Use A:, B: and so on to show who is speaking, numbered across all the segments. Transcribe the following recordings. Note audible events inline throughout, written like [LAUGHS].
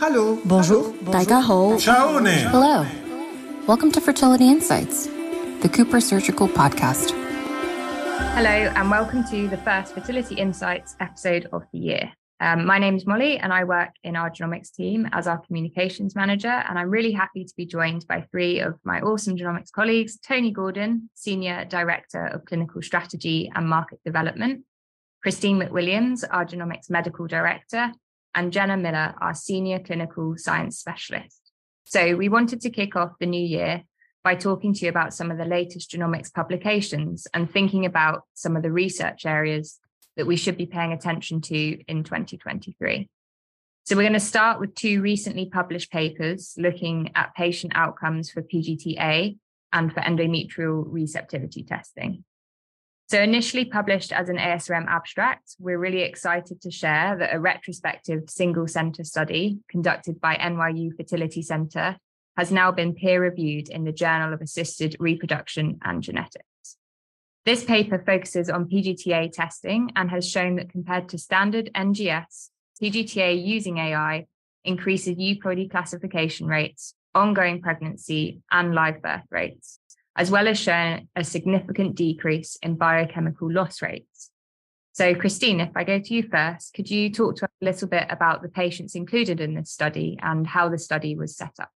A: Hello.
B: Bonjour. Daigaho.
A: Ciao.
B: Hello. Welcome to Fertility Insights, the Cooper Surgical Podcast.
C: Hello, and welcome to the first Fertility Insights episode of the year. Um, my name is Molly, and I work in our genomics team as our communications manager. And I'm really happy to be joined by three of my awesome genomics colleagues Tony Gordon, Senior Director of Clinical Strategy and Market Development, Christine McWilliams, our Genomics Medical Director, and Jenna Miller, our Senior Clinical Science Specialist. So, we wanted to kick off the new year by talking to you about some of the latest genomics publications and thinking about some of the research areas that we should be paying attention to in 2023. So, we're going to start with two recently published papers looking at patient outcomes for PGTA and for endometrial receptivity testing. So, initially published as an ASRM abstract, we're really excited to share that a retrospective single center study conducted by NYU Fertility Center has now been peer reviewed in the Journal of Assisted Reproduction and Genetics. This paper focuses on PGTA testing and has shown that compared to standard NGS, PGTA using AI increases euploidy classification rates, ongoing pregnancy, and live birth rates, as well as showing a significant decrease in biochemical loss rates. So, Christine, if I go to you first, could you talk to us a little bit about the patients included in this study and how the study was set up?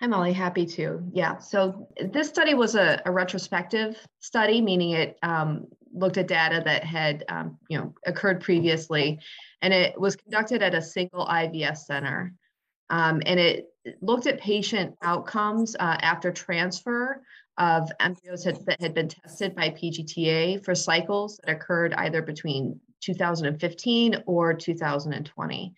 D: I'm Molly, happy to. Yeah. So this study was a, a retrospective study, meaning it um, looked at data that had um, you know occurred previously, and it was conducted at a single IVF center, um, and it looked at patient outcomes uh, after transfer of embryos had, that had been tested by PGTA for cycles that occurred either between 2015 or 2020.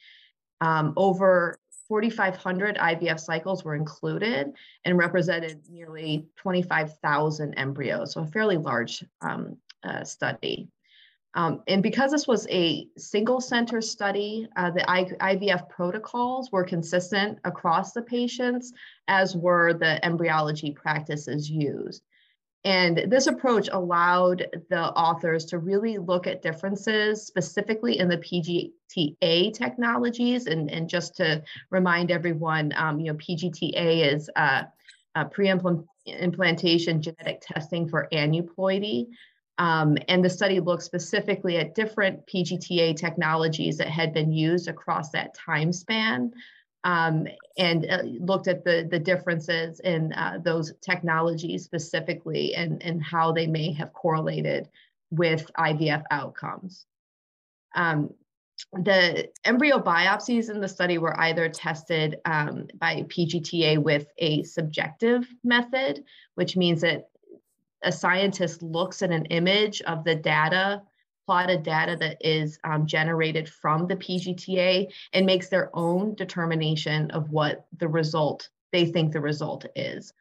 D: Um, over 4,500 IVF cycles were included and represented nearly 25,000 embryos, so a fairly large um, uh, study. Um, and because this was a single center study, uh, the I IVF protocols were consistent across the patients, as were the embryology practices used. And this approach allowed the authors to really look at differences specifically in the PGTA technologies. And, and just to remind everyone, um, you know, PGTA is uh, pre-implantation genetic testing for aneuploidy. Um, and the study looked specifically at different PGTA technologies that had been used across that time span um, and uh, looked at the, the differences in uh, those technologies specifically and, and how they may have correlated with IVF outcomes. Um, the embryo biopsies in the study were either tested um, by PGTA with a subjective method, which means that a scientist looks at an image of the data plotted data that is um, generated from the PGTA and makes their own determination of what the result they think the result is.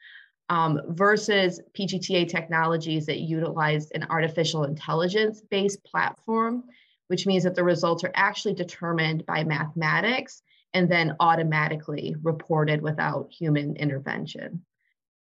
D: Um, versus PGTA technologies that utilize an artificial intelligence based platform, which means that the results are actually determined by mathematics and then automatically reported without human intervention.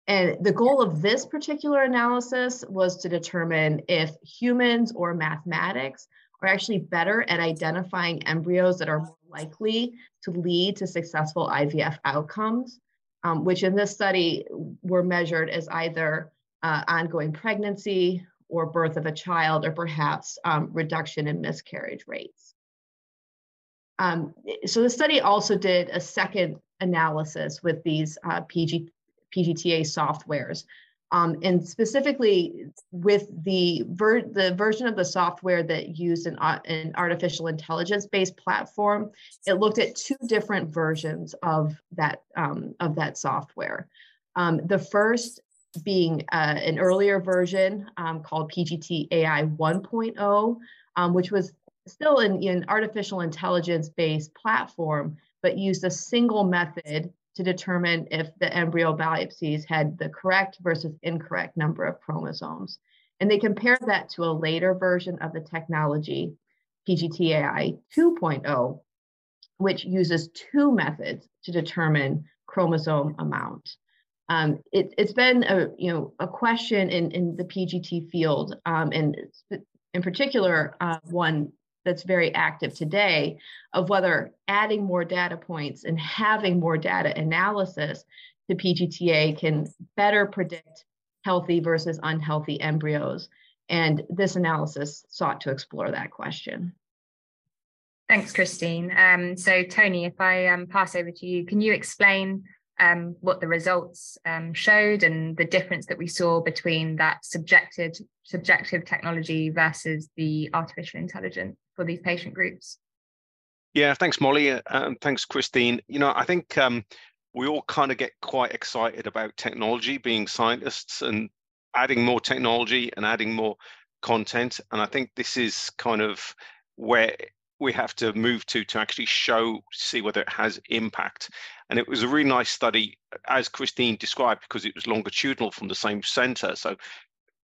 D: And the goal of this particular analysis was to determine if humans or mathematics are actually better at identifying embryos that are more likely to lead to successful IVF outcomes, um, which in this study were measured as either uh, ongoing pregnancy or birth of a child, or perhaps um, reduction in miscarriage rates. Um, so the study also did a second analysis with these uh, PG, PGTA softwares. Um, and specifically with the, ver- the version of the software that used an, uh, an artificial intelligence based platform, it looked at two different versions of that, um, of that software. Um, the first being uh, an earlier version um, called PGT AI 1.0, um, which was still an, an artificial intelligence based platform, but used a single method to determine if the embryo biopsies had the correct versus incorrect number of chromosomes. And they compared that to a later version of the technology, PGTAI 2.0, which uses two methods to determine chromosome amount. Um, it, has been a you know a question in, in the PGT field, um, and in particular uh, one that's very active today of whether adding more data points and having more data analysis to PGTA can better predict healthy versus unhealthy embryos. And this analysis sought to explore that question.
C: Thanks, Christine. Um, so, Tony, if I um, pass over to you, can you explain um, what the results um, showed and the difference that we saw between that subjective subjective technology versus the artificial intelligence for these patient groups?
A: Yeah, thanks, Molly, uh, and thanks, Christine. You know, I think um, we all kind of get quite excited about technology, being scientists, and adding more technology and adding more content. And I think this is kind of where we have to move to to actually show see whether it has impact and it was a really nice study as christine described because it was longitudinal from the same center. So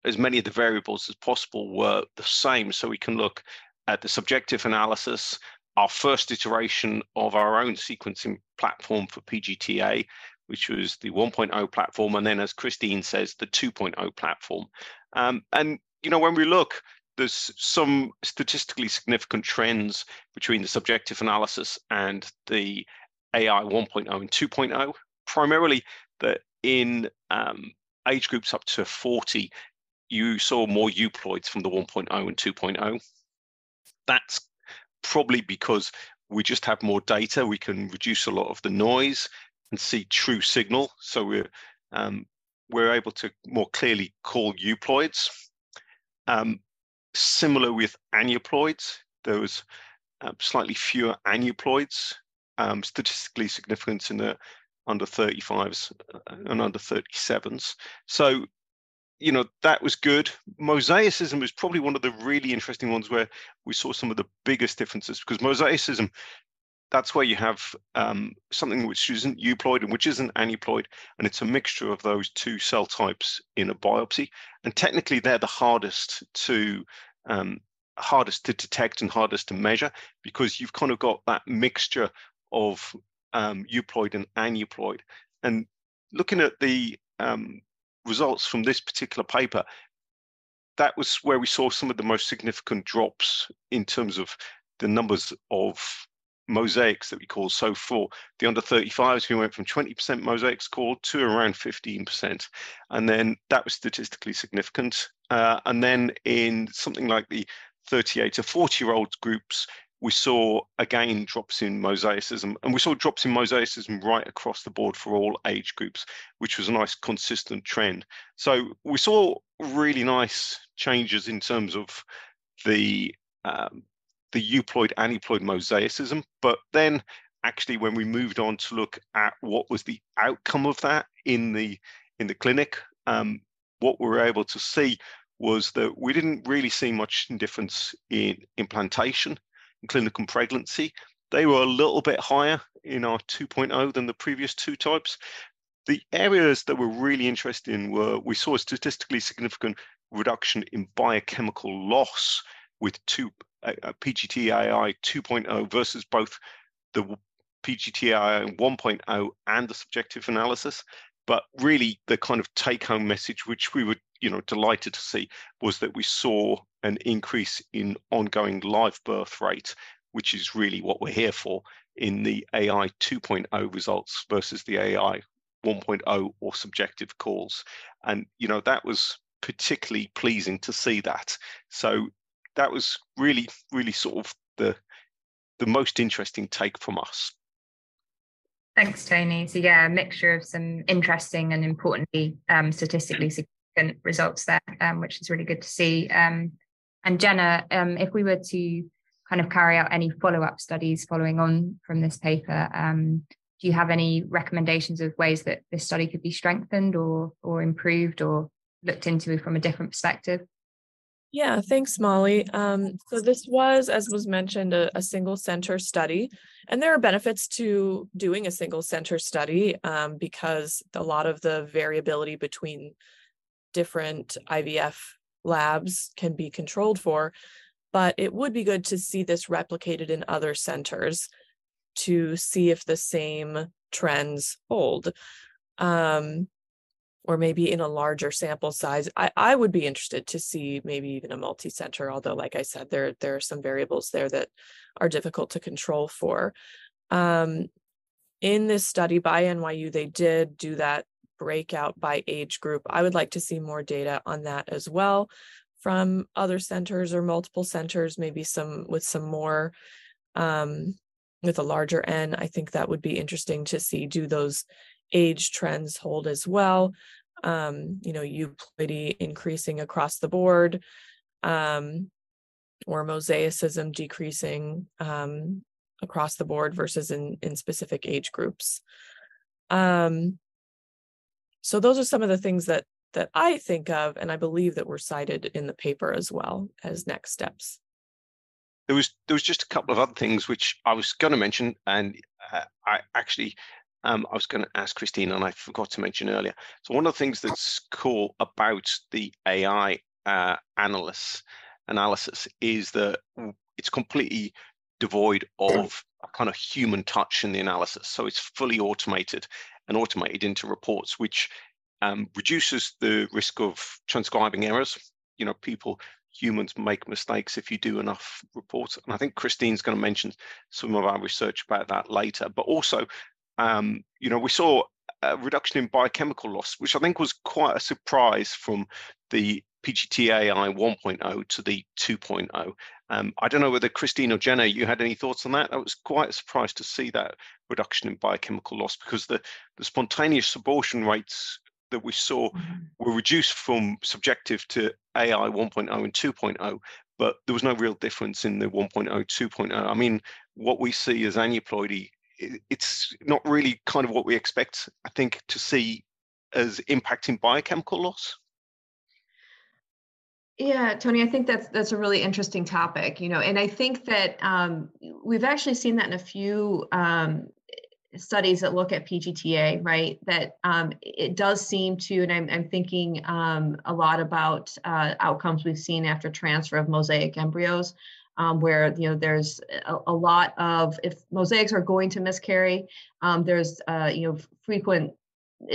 A: as many of the variables as possible were the same. So we can look at the subjective analysis our first iteration of our own sequencing platform for pgta which was the 1.0 platform and then as christine says the 2.0 platform. Um, and you know when we look there's some statistically significant trends between the subjective analysis and the AI 1.0 and 2.0, primarily that in um, age groups up to 40, you saw more euploids from the 1.0 and 2.0. That's probably because we just have more data. We can reduce a lot of the noise and see true signal. So we're um, we're able to more clearly call euploids. Um, Similar with aneuploids, there was um, slightly fewer aneuploids, um, statistically significant in the under 35s uh, and under 37s. So, you know, that was good. Mosaicism was probably one of the really interesting ones where we saw some of the biggest differences because mosaicism that's where you have um, something which isn't euploid and which isn't aneuploid, and it's a mixture of those two cell types in a biopsy. And technically, they're the hardest to um, hardest to detect and hardest to measure because you've kind of got that mixture of um, euploid and aneuploid. And looking at the um, results from this particular paper, that was where we saw some of the most significant drops in terms of the numbers of mosaics that we call. So for the under 35s, we went from 20% mosaics called to around 15%. And then that was statistically significant. Uh, and then in something like the 38 to 40 year old groups, we saw again drops in mosaicism, and we saw drops in mosaicism right across the board for all age groups, which was a nice consistent trend. So we saw really nice changes in terms of the um, the euploid aneuploid mosaicism. But then actually when we moved on to look at what was the outcome of that in the in the clinic, um, what we were able to see was that we didn't really see much difference in implantation and clinical pregnancy. They were a little bit higher in our 2.0 than the previous two types. The areas that were really interesting were we saw a statistically significant reduction in biochemical loss with two uh, PGT-AI 2.0 versus both the PGT-AI 1.0 and the subjective analysis. But really, the kind of take-home message, which we were, you know, delighted to see, was that we saw an increase in ongoing live birth rate, which is really what we're here for in the AI 2.0 results versus the AI 1.0 or subjective calls. And you know that was particularly pleasing to see that. So that was really, really sort of the the most interesting take from us.
C: Thanks, Tony. So yeah, a mixture of some interesting and importantly um, statistically significant results there, um, which is really good to see. Um, and Jenna, um, if we were to kind of carry out any follow-up studies following on from this paper, um, do you have any recommendations of ways that this study could be strengthened or or improved or looked into from a different perspective?
E: Yeah, thanks, Molly. Um, so this was, as was mentioned, a, a, single center study, and there are benefits to doing a single center study um, because a lot of the variability between different IVF labs can be controlled for. But it would be good to see this replicated in other centers to see if the same trends hold. Um, or maybe in a larger sample size. I, I would be interested to see maybe even a multi-center, although like I said, there, there are some variables there that are difficult to control for. Um, in this study by NYU, they did do that breakout by age group. I would like to see more data on that as well from other centers or multiple centers, maybe some with some more um, with a larger N. I think that would be interesting to see. Do those age trends hold as well? Um, you know, euploidy increasing across the board, um, or mosaicism decreasing um, across the board versus in in specific age groups. Um, so those are some of the things that that I think of, and I believe that were cited in the paper as well as next steps.
A: There was there was just a couple of other things which I was going to mention, and uh, I actually um, I was going to ask Christine, and I forgot to mention earlier. So one of the things that's cool about the AI uh, analysis analysis is that it's completely devoid of a kind of human touch in the analysis. So it's fully automated and automated into reports, which um, reduces the risk of transcribing errors. You know, people, humans make mistakes if you do enough reports. And I think Christine's going to mention some of our research about that later. But also, um, you know, we saw a reduction in biochemical loss, which I think was quite a surprise from the PGT-AI 1.0 to the 2.0. Um, I don't know whether Christine or Jenna, you had any thoughts on that? I was quite surprised to see that reduction in biochemical loss because the, the spontaneous abortion rates that we saw mm-hmm. were reduced from subjective to AI 1.0 and 2.0, but there was no real difference in the 1.0, 2.0. I mean, what we see as aneuploidy, it's not really kind of what we expect, I think, to see as impacting biochemical loss.
D: Yeah, Tony, I think that's that's a really interesting topic, you know, and I think that um, we've actually seen that in a few um, studies that look at PGTA, right? That um, it does seem to, and I'm, I'm thinking um, a lot about uh, outcomes we've seen after transfer of mosaic embryos, um, where you know there's a, a, lot of if mosaics are going to miscarry, um, there's uh, you know frequent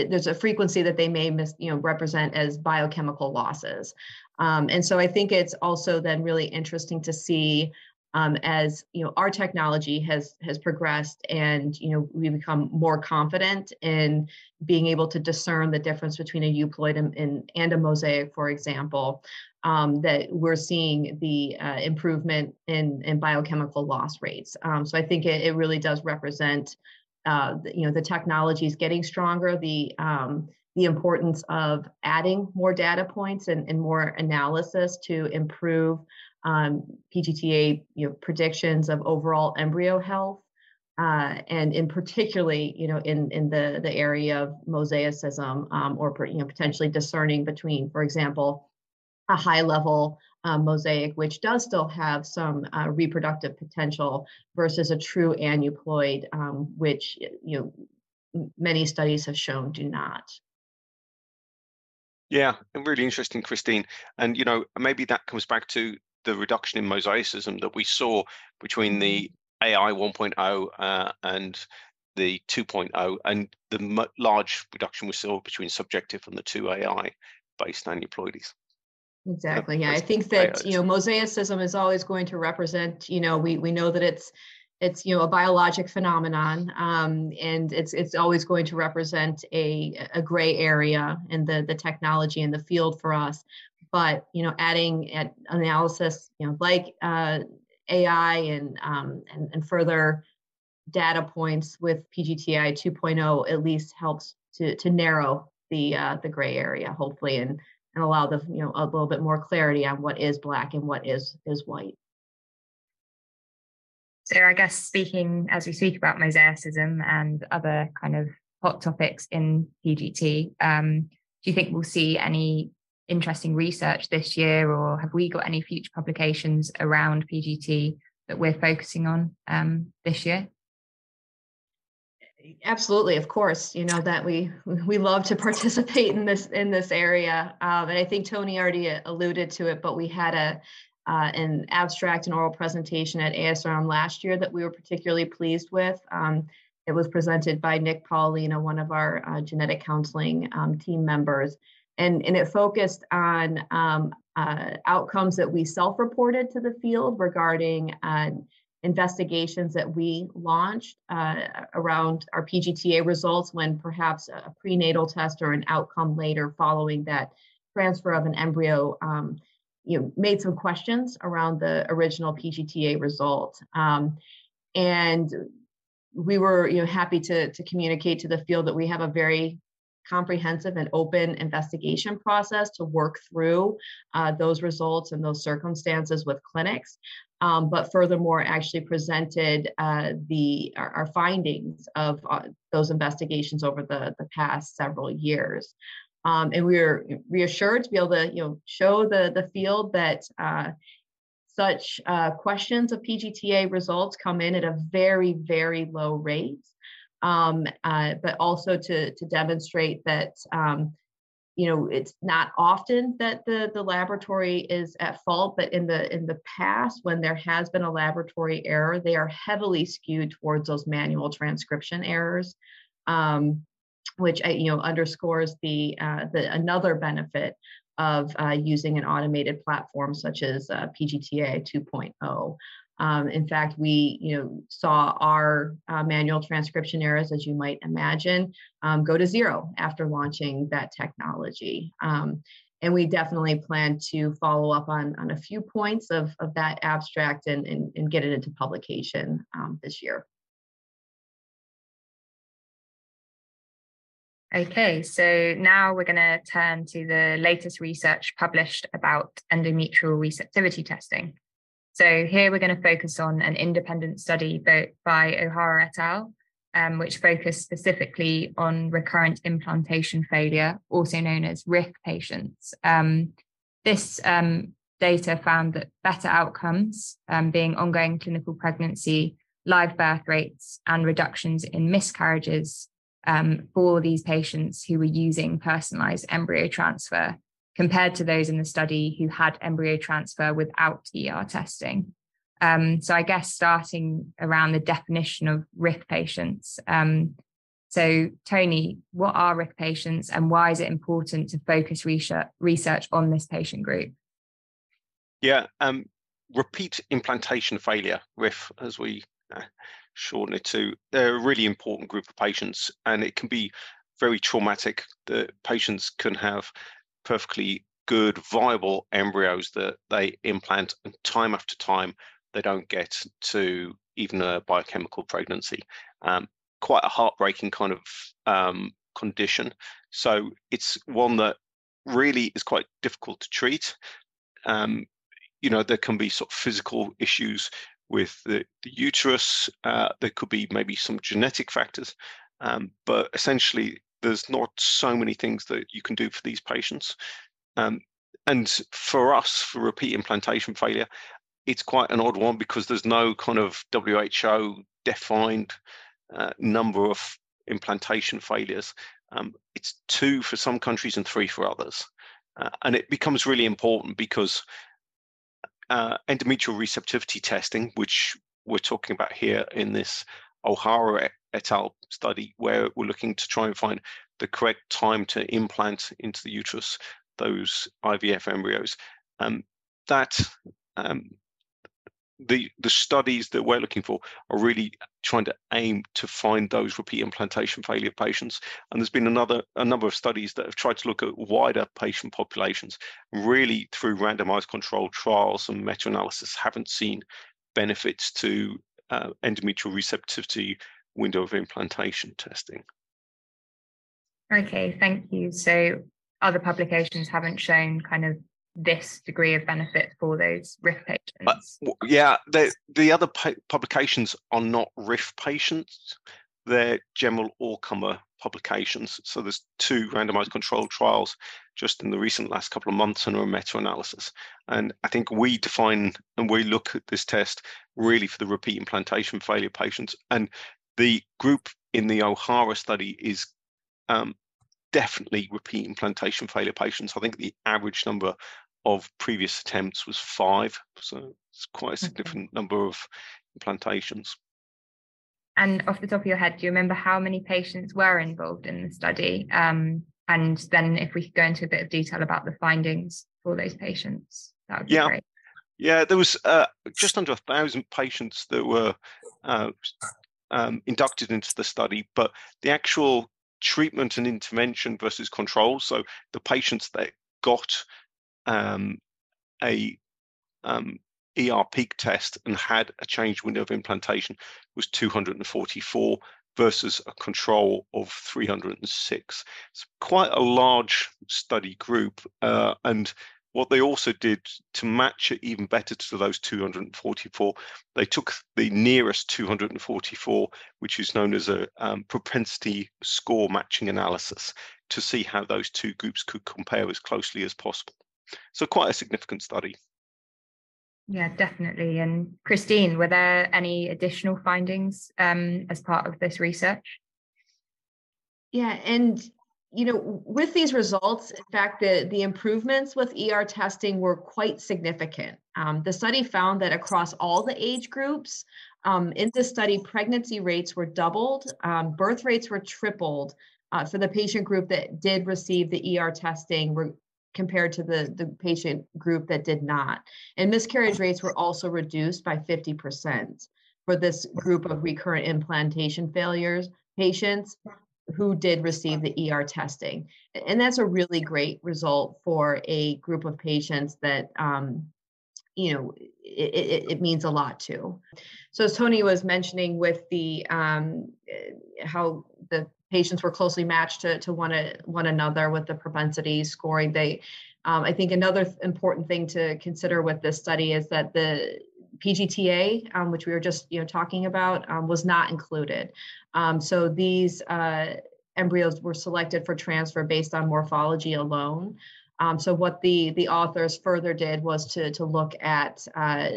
D: there's a frequency that they may mis, you know represent as biochemical losses. Um, and so i think it's also then really interesting to see um, as you know our technology has has progressed and you know we become more confident in being able to discern the difference between a euploid and, and, and a mosaic for example um, that we're seeing the uh, improvement in, in biochemical loss rates. Um, so i think it, it really does represent uh, you know the technology is getting stronger the um, the importance of adding more data points and, and more analysis to improve um, PGTA you know, predictions of overall embryo health, uh, and in particularly you know in in the the area of mosaicism um, or you know potentially discerning between, for example, a high level uh, mosaic which does still have some uh, reproductive potential versus a true aneuploid um, which you know many studies have shown do not.
A: Yeah, and really interesting, Christine. And you know, maybe that comes back to the reduction in mosaicism that we saw between the mm-hmm. AI 1.0 uh, and the 2.0, and the large reduction we saw between subjective and the two AI based aneuploidies.
D: Exactly. Yeah, I think that you know mosaicism is always going to represent. You know, we we know that it's it's you know a biologic phenomenon, um, and it's it's always going to represent a a gray area in the the technology and the field for us but you know adding at analysis you know like uh, ai and, um, and and further data points with pgti 2.0 at least helps to to narrow the uh, the gray area hopefully and and allow the you know a little bit more clarity on what is black and what is is white
C: so i guess speaking as we speak about mosaicism and other kind of hot topics in pgt um, do you think we'll see any interesting research this year, or have we got any future publications around PGT that we're focusing on um, this year?
D: Absolutely, of course. You know that we we love to [LAUGHS] participate in this in this area, um, and I think Tony already alluded to it. But we had a uh, an abstract and oral presentation at ASRM last year that we were particularly pleased with. Um, it was presented by Nick Paulina, one of our uh, genetic counseling um, team members. And, and it focused on um, uh, outcomes that we self-reported to the field regarding uh, investigations that we launched uh, around our PGTA results when perhaps a prenatal test or an outcome later following that transfer of an embryo um, you know, made some questions around the original PGTA result. Um, and we were you know, happy to, to communicate to the field that we have a very comprehensive and open investigation process to work through uh, those results and those circumstances with clinics. Um, but furthermore, actually presented uh, the our, our, findings of uh, those investigations over the, the past several years. Um, and we were reassured to be able to you know show the the field that uh, such uh, questions of PGTA results come in at a very very low rate um, uh, but also to to demonstrate that um, you know it's not often that the the laboratory is at fault but in the in the past when there has been a laboratory error they are heavily skewed towards those manual transcription errors um, which uh, you know underscores the uh, the another benefit of uh, using an automated platform such as uh, PGTA 2.0. Um, in fact, we you know saw our uh, manual transcription errors, as you might imagine, um, go to zero after launching that technology. Um, and we definitely plan to follow up on, on a few points of, of that abstract and, and, and get it into publication um, this year.
C: Okay, so now we're going to turn to the latest research published about endometrial receptivity testing. So here we're going to focus on an independent study by Ohara et al., um, which focused specifically on recurrent implantation failure, also known as RIF patients. Um, this um, data found that better outcomes, um, being ongoing clinical pregnancy, live birth rates, and reductions in miscarriages um, for these patients who were using personalized embryo transfer compared to those in the study who had embryo transfer without ER testing. Um, so I guess starting around the definition of RIF patients. Um, so Tony, what are RIF patients and why is it important to focus research, research on this patient group?
A: Yeah, um, repeat implantation failure, RIF, as we uh, shorten it to, they're a really important group of patients and it can be very traumatic. The patients can have perfectly good, viable embryos that they implant, and time after time, they don't get to even a biochemical pregnancy. Um, quite a heartbreaking kind of um, condition. So it's one that really is quite difficult to treat. Um, you know, there can be sort of physical issues with the, the uterus. Uh, there could be maybe some genetic factors, um, but essentially there's not so many things that you can do for these patients. Um, and for us, for repeat implantation failure, it's quite an odd one because there's no kind of WHO defined uh, number of implantation failures. Um, it's two for some countries and three for others. Uh, and it becomes really important because uh, endometrial receptivity testing, which we're talking about here in this Ohara et al. study where we're looking to try and find the correct time to implant into the uterus those IVF embryos. Um, that um, the the studies that we're looking for are really trying to aim to find those repeat implantation failure patients. And there's been another a number of studies that have tried to look at wider patient populations. Really, through randomized controlled trials and meta-analysis, haven't seen benefits to uh, endometrial receptivity window of implantation testing.
C: Okay, thank you. So other publications haven't shown kind of this degree of benefit for those RIF patients.
A: Uh, yeah, the the other publications are not RIF patients; they're general all-comer publications. So there's two randomized controlled trials just in the recent last couple of months and a meta-analysis. And I think we define and we look at this test really for the repeat implantation failure patients. And the group in the Ohara study is um, definitely repeat implantation failure patients. I think the average number of previous attempts was five, so it's quite a significant okay. number of implantations.
C: And off the top of your head, do you remember how many patients were involved in the study? Um, and then if we could go into a bit of detail about the findings for those patients, that would be
A: yeah.
C: great.
A: Yeah, there was uh, just under a thousand patients that were uh, um, inducted into the study, but the actual treatment and intervention versus control. So the patients that got um, a um, ER peak test and had a change window of implantation was 244 versus a control of 306. It's quite a large study group, uh, and what they also did to match it even better to those 244, they took the nearest 244, which is known as a um, propensity score matching analysis, to see how those two groups could compare as closely as possible. So quite a significant study.
C: Yeah, definitely. And Christine, were there any additional findings um, as part of this research?
D: Yeah, and you know, with these results, in fact, the, the improvements with ER testing were quite significant. Um, the study found that across all the age groups, um, in this study, pregnancy rates were doubled, um, birth rates were tripled uh, for the patient group that did receive the ER testing re- compared to the, the patient group that did not. And miscarriage rates were also reduced by 50% for this group of recurrent implantation failures patients who did receive the ER testing. And that's a really great result for a group of patients that, um, you know, it, it, it, means a lot to. So as Tony was mentioning with the, um, how the patients were closely matched to, to one, one another with the propensity scoring, they, um, I think another important thing to consider with this study is that the PGTA, um, which we were just you know talking about, um, was not included. Um, so these uh, embryos were selected for transfer based on morphology alone. Um, so what the the authors further did was to to look at uh,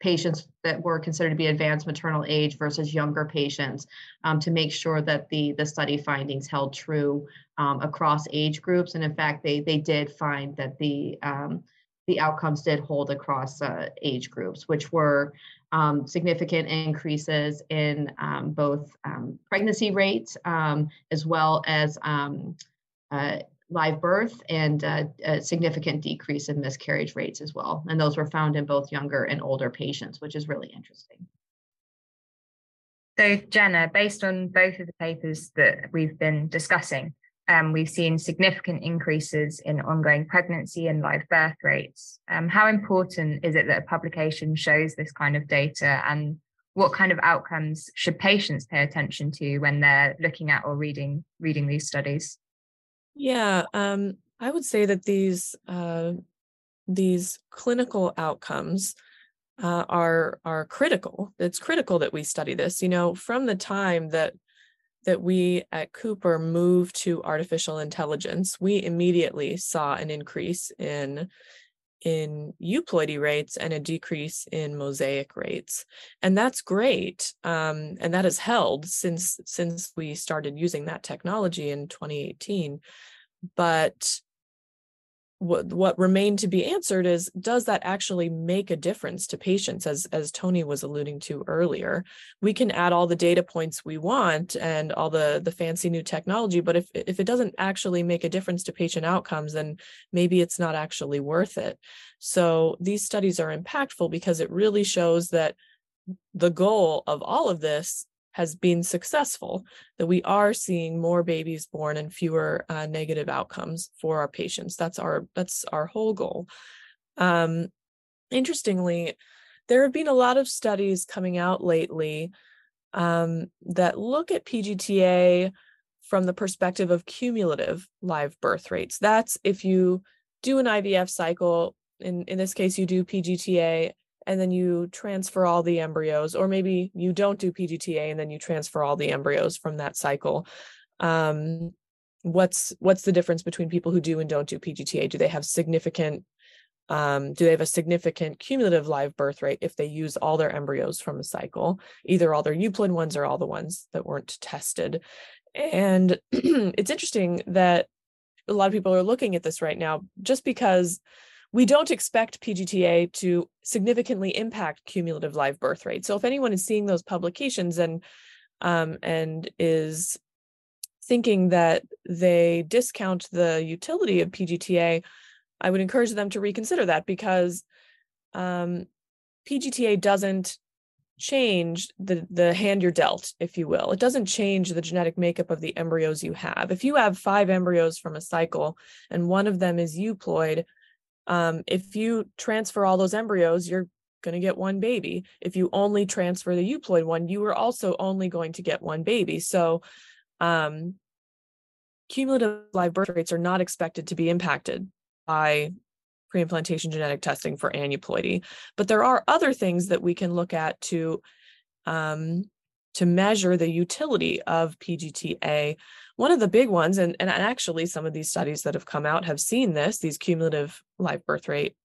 D: patients that were considered to be advanced maternal age versus younger patients um, to make sure that the the study findings held true um, across age groups. And in fact, they they did find that the um, the outcomes did hold across uh, age groups, which were um, significant increases in um, both um, pregnancy rates um, as well as um, uh, live birth and uh, a significant decrease in miscarriage rates as well. And those were found in both younger and older patients, which is really interesting.
C: So, Jenna, based on both of the papers that we've been discussing, um, we've seen significant increases in ongoing pregnancy and live birth rates. Um, how important is it that a publication shows this kind of data and what kind of outcomes should patients pay attention to when they're looking at or reading reading these studies?
E: Yeah, um, I would say that these uh, these clinical outcomes uh, are are critical. It's critical that we study this. You know, from the time that that we at Cooper moved to artificial intelligence, we immediately saw an increase in in euploidy rates and a decrease in mosaic rates. And that's great um, and that has held since since we started using that technology in 2018 but what what remained to be answered is does that actually make a difference to patients as as Tony was alluding to earlier? We can add all the data points we want and all the the fancy new technology but if if it doesn't actually make a difference to patient outcomes then maybe it's not actually worth it. So these studies are impactful because it really shows that the goal of all of this has been successful, that we are seeing more babies born and fewer uh, negative outcomes for our patients. That's our that's our whole goal. Um, interestingly, there have been a lot of studies coming out lately um, that look at PGTA from the perspective of cumulative live birth rates. That's if you do an IVF cycle, in, in this case, you do PGTA and then you transfer all the embryos, or maybe you don't do PGTA and then you transfer all the embryos from that cycle. Um, what's what's the difference between people who do and don't do PGTA? Do they have significant um, do they have a significant cumulative live birth rate if they use all their embryos from a cycle, either all their euploid ones or all the ones that weren't tested? And [CLEARS THROAT] it's interesting that a lot of people are looking at this right now just because we don't expect PGTA to significantly impact cumulative live birth rate. So if anyone is seeing those publications and um, and is thinking that they discount the utility of PGTA, I would encourage them to reconsider that because um, PGTA doesn't change the the hand you're dealt if you will it doesn't change the genetic makeup of the embryos you have if you have five embryos from a cycle and one of them is euploid um, if you transfer all those embryos you're going to get one baby if you only transfer the euploid one you are also only going to get one baby so um, cumulative live birth rates are not expected to be impacted by preimplantation genetic testing for aneuploidy. But there are other things that we can look at to um, to measure the utility of PGTA. One of the big ones, and, and actually some of these studies that have come out have seen this, these cumulative live birth rate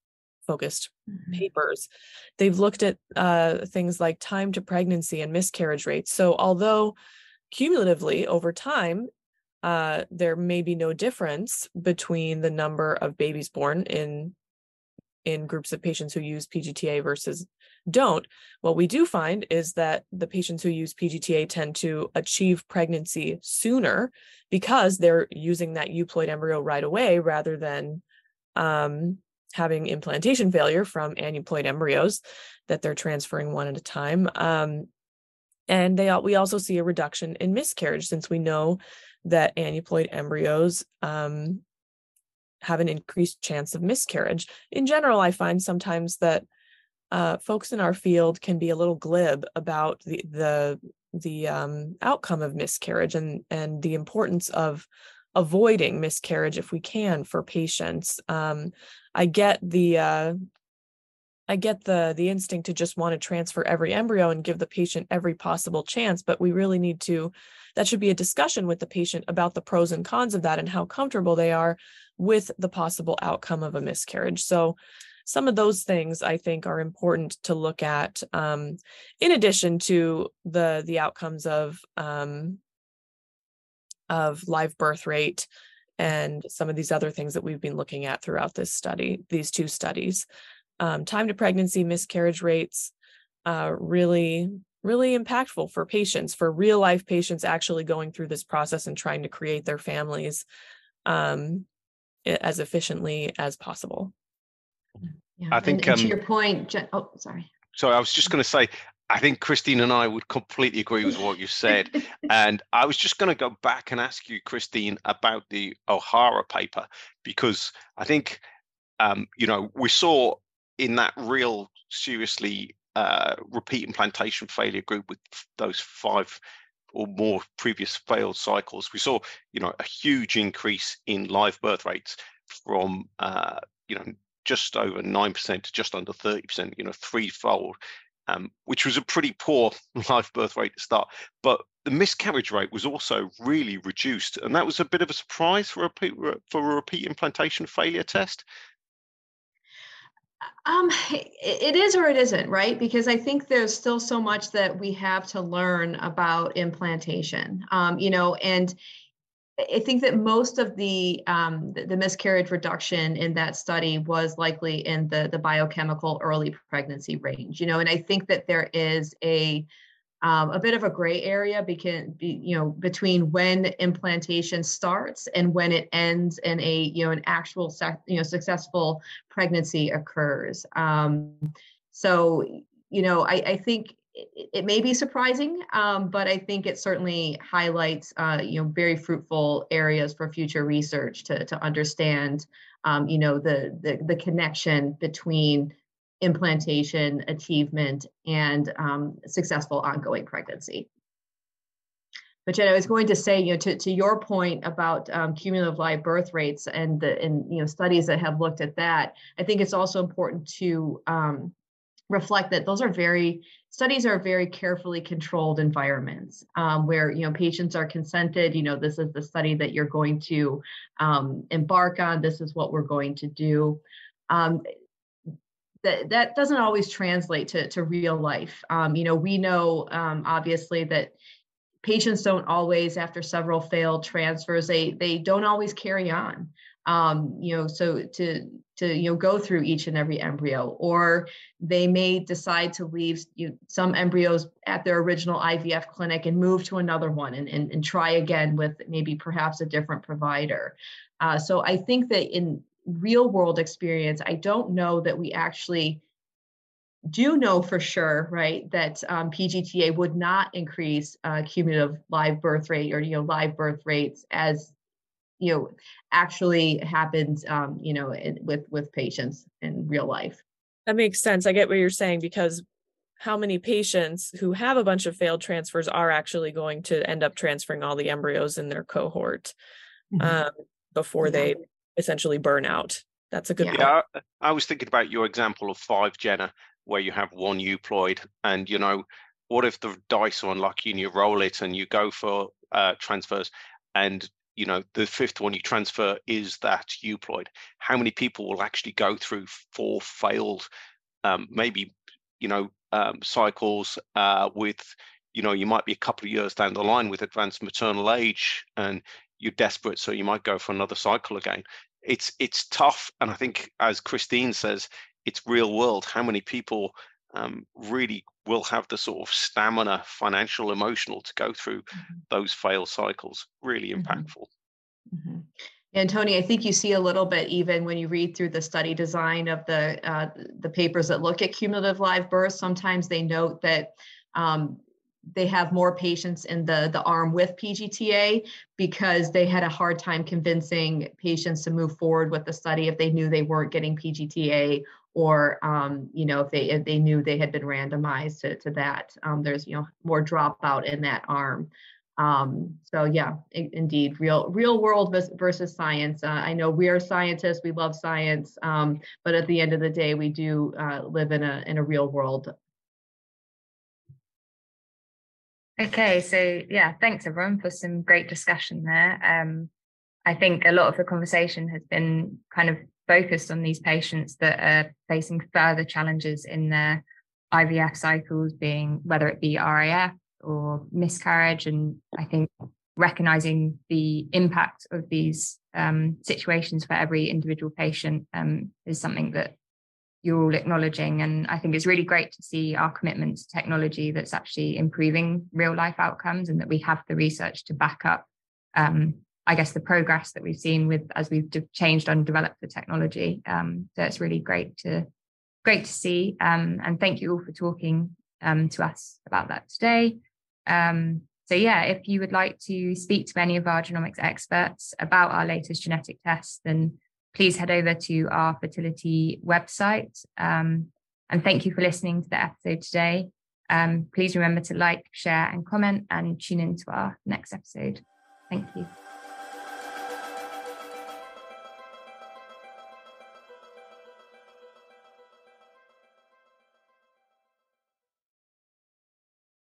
E: focused mm-hmm. papers. They've looked at uh, things like time to pregnancy and miscarriage rates. So although cumulatively over time, uh, there may be no difference between the number of babies born in in groups of patients who use PGTA versus don't, what we do find is that the patients who use PGTA tend to achieve pregnancy sooner because they're using that euploid embryo right away rather than um, having implantation failure from aneuploid embryos that they're transferring one at a time. Um, and they we also see a reduction in miscarriage since we know that aneuploid embryos um, have an increased chance of miscarriage. In general, I find sometimes that uh, folks in our field can be a little glib about the the the um, outcome of miscarriage and and the importance of avoiding miscarriage if we can for patients. Um, I get the uh, I get the the instinct to just want to transfer every embryo and give the patient every possible chance, but we really need to that should be a discussion with the patient about the pros and cons of that and how comfortable they are with the possible outcome of a miscarriage. So some of those things I think are important to look at um, in addition to the the outcomes of um, of live birth rate and some of these other things that we've been looking at throughout this study, these two studies. Um, time to pregnancy, miscarriage rates, uh, really, really impactful for patients, for real life patients actually going through this process and trying to create their families. Um, as efficiently as possible.
A: Yeah. I think and,
D: and um, to your point, Jen, oh, sorry.
A: Sorry, I was just going to say, I think Christine and I would completely agree with what you said. [LAUGHS] and I was just going to go back and ask you, Christine, about the Ohara paper, because I think, um, you know, we saw in that real seriously uh, repeat implantation failure group with those five or more previous failed cycles, we saw, you know, a huge increase in live birth rates from, uh, you know, just over 9% to just under 30%, you know, threefold, um, which was a pretty poor [LAUGHS] live birth rate to start. But the miscarriage rate was also really reduced. And that was a bit of a surprise for a, for a repeat implantation failure test.
D: Um, it is or it isn't, right? Because I think there's still so much that we have to learn about implantation. Um, you know, and I think that most of the, um, the, the miscarriage reduction in that study was likely in the the biochemical early pregnancy range. You know, and I think that there is a um, a bit of a gray area because you know between when implantation starts and when it ends and a you know an actual you know successful pregnancy occurs. Um, so you know i, I think it, it, may be surprising um, but i think it certainly highlights uh, you know very fruitful areas for future research to, to understand um, you know the, the the connection between implantation, achievement, and um, successful ongoing pregnancy. But Jen, I was going to say, you know, to, to your point about um, cumulative live birth rates and the and you know studies that have looked at that, I think it's also important to um, reflect that those are very studies are very carefully controlled environments um, where you know patients are consented you know this is the study that you're going to um, embark on this is what we're going to do um, that that doesn't always translate to, to real life. Um, you know, we know um, obviously that patients don't always, after several failed transfers, they they don't always carry on. Um, you know, so to to you know go through each and every embryo or they may decide to leave you know, some embryos at their original ivf clinic and move to another one and, and, and try again with maybe perhaps a different provider uh, so i think that in real world experience i don't know that we actually do know for sure, right, that um, PGTA would not increase uh, cumulative live birth rate or you know live birth rates as you know actually happens um, you know in, with with patients in real life.
E: That makes sense. I get what you're saying because how many patients who have a bunch of failed transfers are actually going to end up transferring all the embryos in their cohort mm-hmm. um, before yeah. they essentially burn out. That's a good.
A: Yeah, I, I was thinking about your example of five Jenna where you have one euploid and you know what if the dice are unlucky and you roll it and you go for uh, transfers and you know the fifth one you transfer is that euploid how many people will actually go through four failed um, maybe you know um, cycles uh, with you know you might be a couple of years down the line with advanced maternal age and you're desperate so you might go for another cycle again it's it's tough and i think as christine says it's real world. How many people um, really will have the sort of stamina, financial, emotional, to go through mm-hmm. those fail cycles? Really mm-hmm. impactful.
D: Mm-hmm. And Tony, I think you see a little bit even when you read through the study design of the uh, the papers that look at cumulative live births. Sometimes they note that um, they have more patients in the the arm with PGTA because they had a hard time convincing patients to move forward with the study if they knew they weren't getting PGTA or um, you know if they if they knew they had been randomized to, to that. Um, there's you know more dropout in that arm. Um, so yeah indeed real real world versus science. Uh, i know we are scientists we love science um, but at the end of the day we do uh, live in a in a real world
C: okay so yeah thanks everyone for some great discussion there um, i think a lot of the conversation has been kind of focused on these patients that are facing further challenges in their IVF cycles, being whether it be RIF or miscarriage. And I think recognizing the impact of these um, situations for every individual patient um, is something that you're all acknowledging. And I think it's really great to see our commitment to technology that's actually improving real life outcomes and that we have the research to back up um, I guess the progress that we've seen with as we've changed and developed the technology. Um, so it's really great to great to see. Um, and thank you all for talking um, to us about that today. Um, so yeah, if you would like to speak to any of our genomics experts about our latest genetic tests, then please head over to our fertility website. Um, and thank you for listening to the episode today. Um, please remember to like, share, and comment, and tune in to our next episode. Thank you.